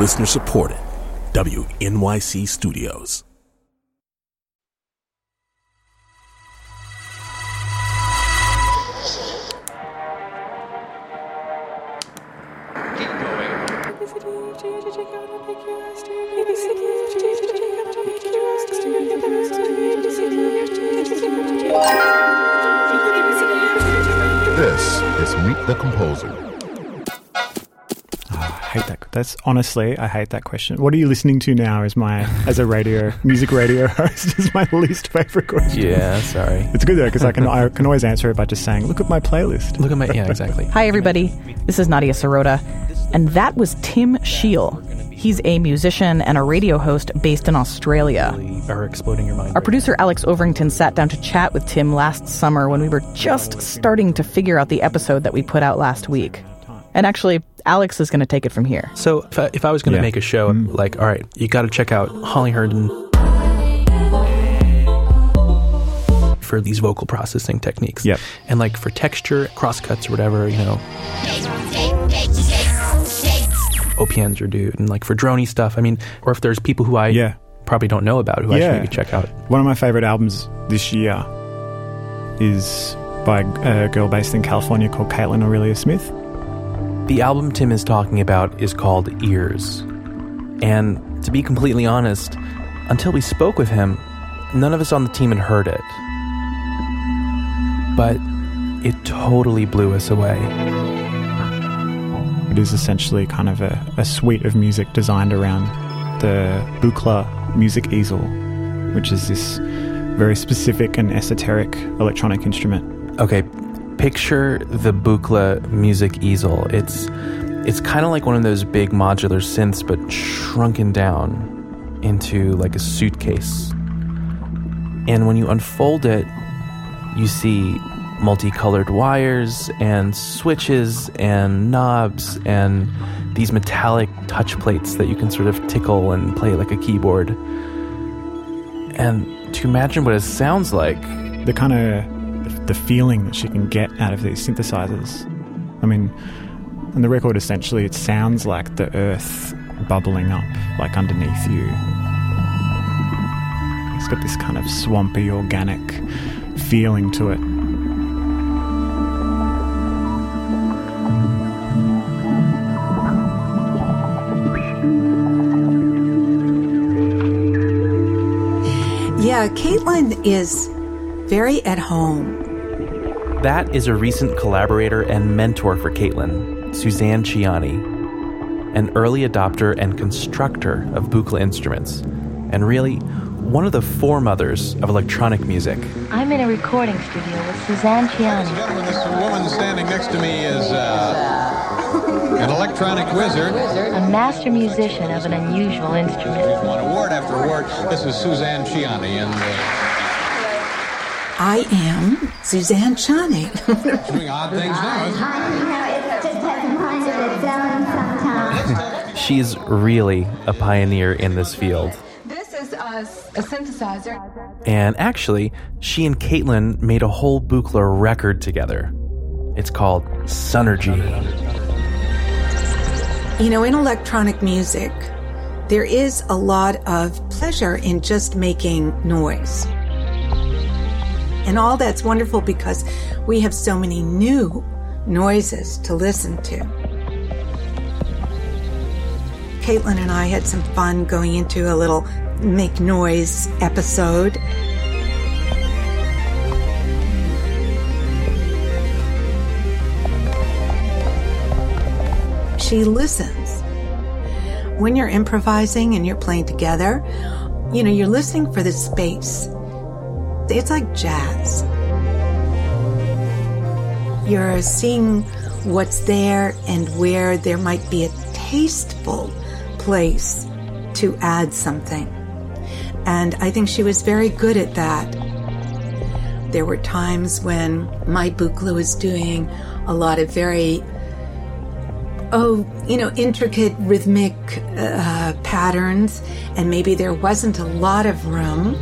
Listener supported. WNYC Studios. This is Meet the Composer. I hate that. That's honestly, I hate that question. What are you listening to now? As my as a radio music radio host is my least favorite question. Yeah, sorry. It's good though because I can I can always answer it by just saying, "Look at my playlist." Look at my yeah, exactly. Hi, everybody. This is Nadia Sirota, and that was Tim Scheel. He's a musician and a radio host based in Australia. Are exploding your mind. Our producer Alex Overington sat down to chat with Tim last summer when we were just starting to figure out the episode that we put out last week. And actually, Alex is going to take it from here. So if I, if I was going to Yeah. make a show, mm. like, all right, you got to check out Holly Herndon for these vocal processing techniques. Yep. And like for texture, crosscuts or whatever, you know, OPNs are due. And like for droney stuff, I mean, or if there's people who I Yeah. probably don't know about who I should maybe check out. One of my favorite albums this year is by a girl based in California called Kaitlyn Aurelia Smith. The album Tim is talking about is called Ears. And to be completely honest, until we spoke with him, none of us on the team had heard it. But it totally blew us away. It is essentially kind of a, a suite of music designed around the Buchla music easel, which is this very specific and esoteric electronic instrument. Okay, picture the Buchla music easel. It's it's kind of like one of those big modular synths but shrunken down into like a suitcase. And when you unfold it, you see multicolored wires and switches and knobs and these metallic touch plates that you can sort of tickle and play like a keyboard. And to imagine what it sounds like, The kind of the feeling that she can get out of these synthesizers. I mean, and the record essentially it sounds like the earth bubbling up like underneath you. It's got this kind of swampy organic feeling to it. Yeah, Kaitlyn is very at home. That is a recent collaborator and mentor for Kaitlyn, Suzanne Ciani, an early adopter and constructor of Buchla instruments, and really one of the foremothers of electronic music. I'm in a recording studio with Suzanne Ciani. Gentlemen, this woman standing next to me is uh, an electronic wizard. A master musician of an unusual instrument. Won award after award. This is Suzanne Ciani, and uh, I am Suzanne Ciani. doing odd things now. She's really a pioneer in this field. This is a, a synthesizer. And actually, she and Kaitlyn made a whole Buchla record together. It's called Sunergy. you know, in electronic music, there is a lot of pleasure in just making noise. And all that's wonderful because we have so many new noises to listen to. Kaitlyn and I had some fun going into a little make noise episode. She listens. When you're improvising and you're playing together, you know, you're listening for the space. It's like jazz. You're seeing what's there and where there might be a tasteful place to add something. And I think she was very good at that. There were times when my Buchla was doing a lot of very, oh, you know, intricate rhythmic uh, patterns, and maybe there wasn't a lot of room,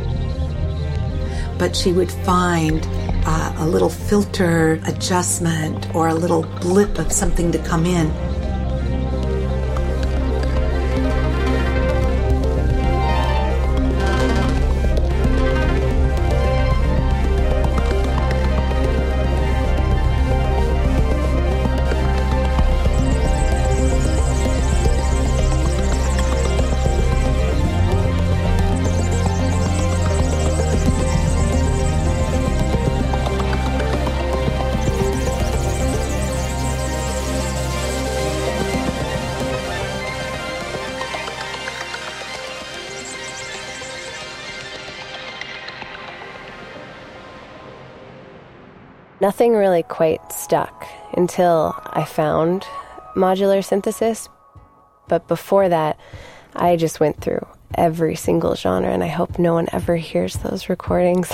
but she would find uh, a little filter adjustment or a little blip of something to come in. Nothing really quite stuck until I found modular synthesis. But before that, I just went through every single genre, and I hope no one ever hears those recordings.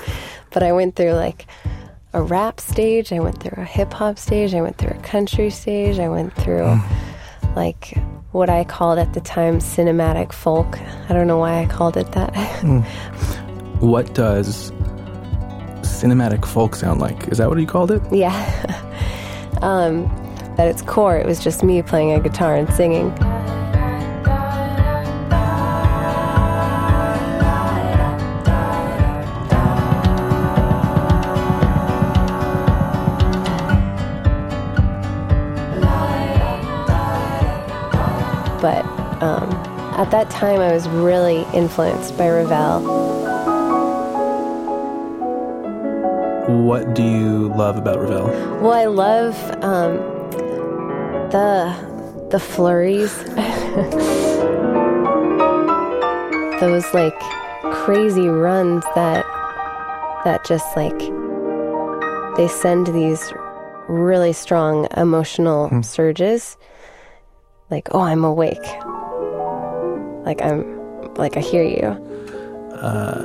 but I went through like a rap stage, I went through a hip hop stage, I went through a country stage, I went through mm. like what I called at the time cinematic folk. I don't know why I called it that. Mm. What does cinematic folk sound like? Is that what you called it? yeah. um, at its core, it was just me playing a guitar and singing. But um, at that time, I was really influenced by Ravel. What do you love about Ravel? Well, I love um, the the flurries, those like crazy runs that that just like they send these really strong emotional surges. Like, oh, I'm awake. Like I'm, like I hear you. Uh,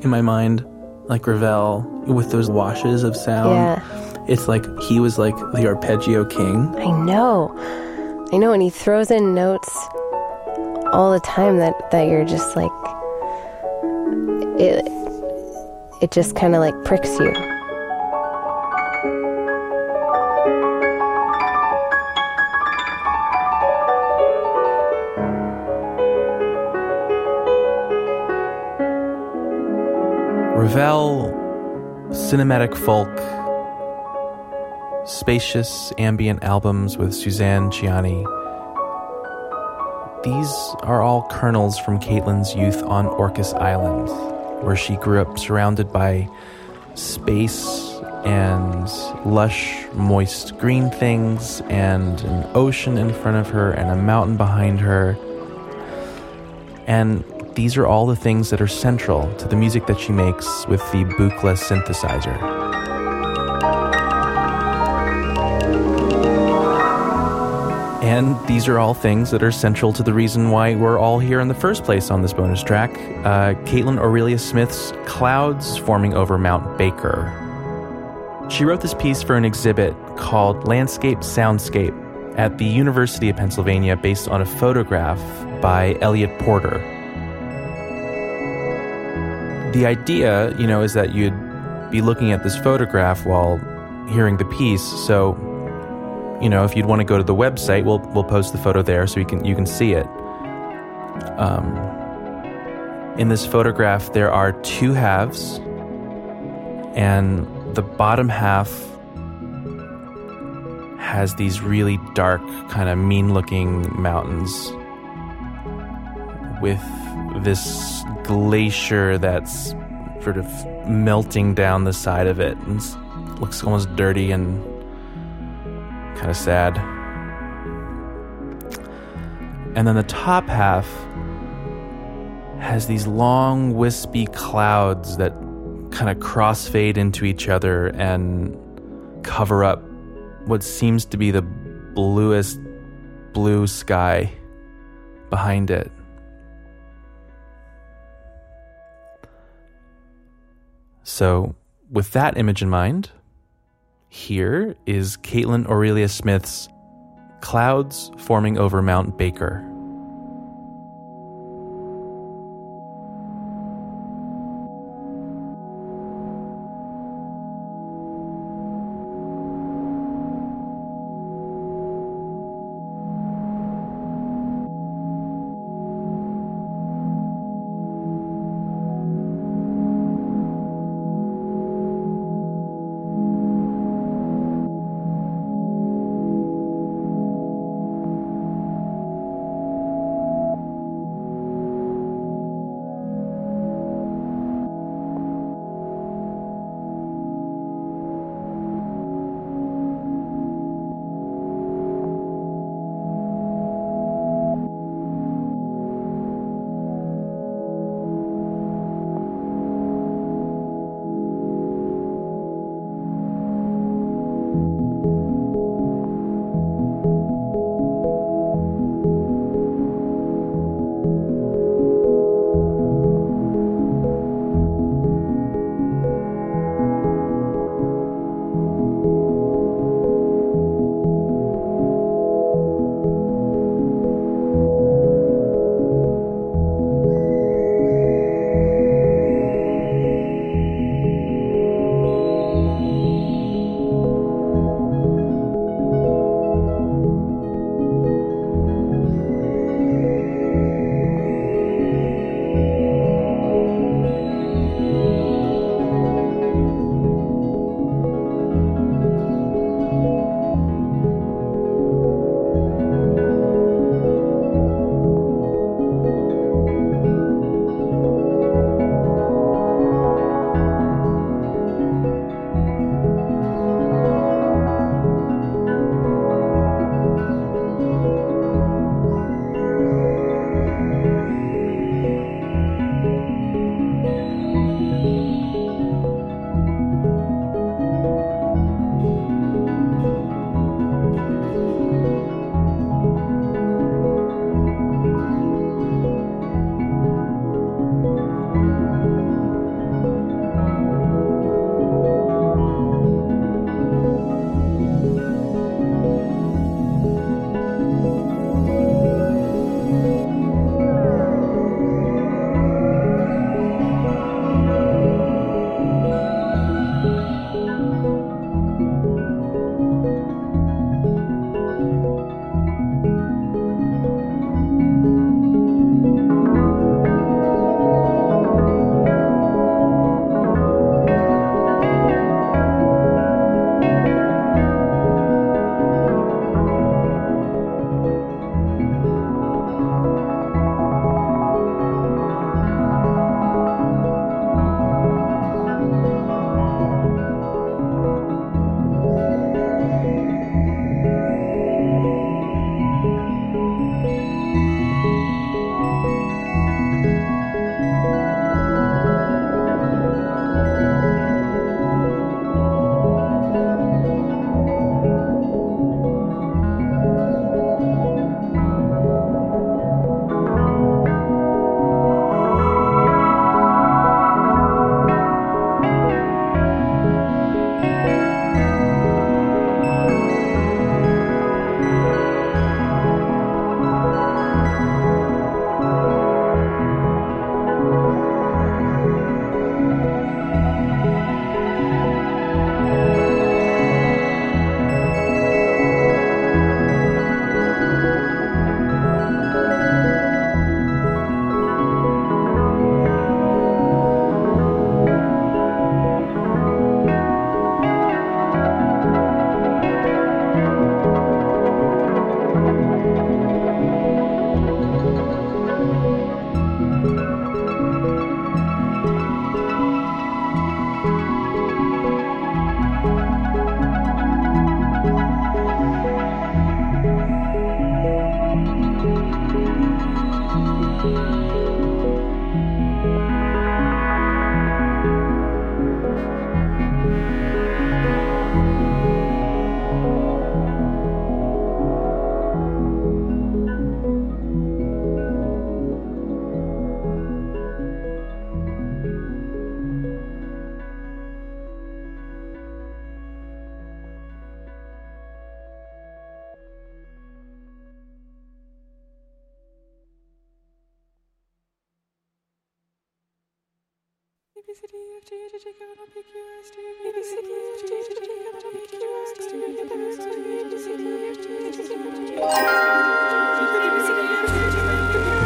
in my mind, like Ravel with those washes of sound. Yeah. It's like he was like the arpeggio king. I know. I know, and he throws in notes all the time that, that you're just like it it just kinda like pricks you. Cinematic folk, spacious ambient albums with Suzanne Ciani. These are all kernels from Kaitlyn's youth on Orcas Island, where she grew up surrounded by space and lush, moist green things, and an ocean in front of her, and a mountain behind her. And these are all the things that are central to the music that she makes with the Buchla synthesizer. And these are all things that are central to the reason why we're all here in the first place on this bonus track. Uh, Kaitlyn Aurelia Smith's Clouds Forming Over Mount Baker. She wrote this piece for an exhibit called Landscape Soundscape at the University of Pennsylvania based on a photograph by Eliot Porter. The idea, you know, is that you'd be looking at this photograph while hearing the piece. So, you know, if you'd want to go to the website, we'll we'll post the photo there so you can you can see it. Um, in this photograph, there are two halves, and the bottom half has these really dark, kind of mean-looking mountains with this glacier that's sort of melting down the side of it and looks almost dirty and kind of sad. And then the top half has these long, wispy clouds that kind of crossfade into each other and cover up what seems to be the bluest blue sky behind it. So, with that image in mind, here is Kaitlyn Aurelia Smith's Clouds Forming Over Mount Baker.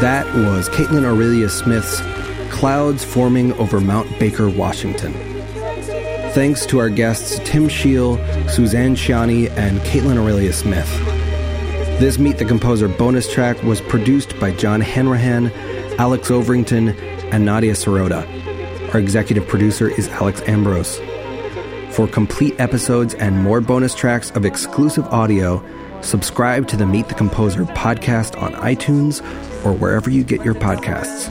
That was Kaitlyn Aurelia Smith's Clouds Forming Over Mount Baker, Washington. Thanks to our guests Tim Scheel, Suzanne Ciani, and Kaitlyn Aurelia Smith. This Meet the Composer bonus track was produced by John Hanrahan, Alex Overington, and Nadia Sirota. Our executive producer is Alex Ambrose. For complete episodes and more bonus tracks of exclusive audio, subscribe to the Meet the Composer podcast on iTunes or wherever you get your podcasts.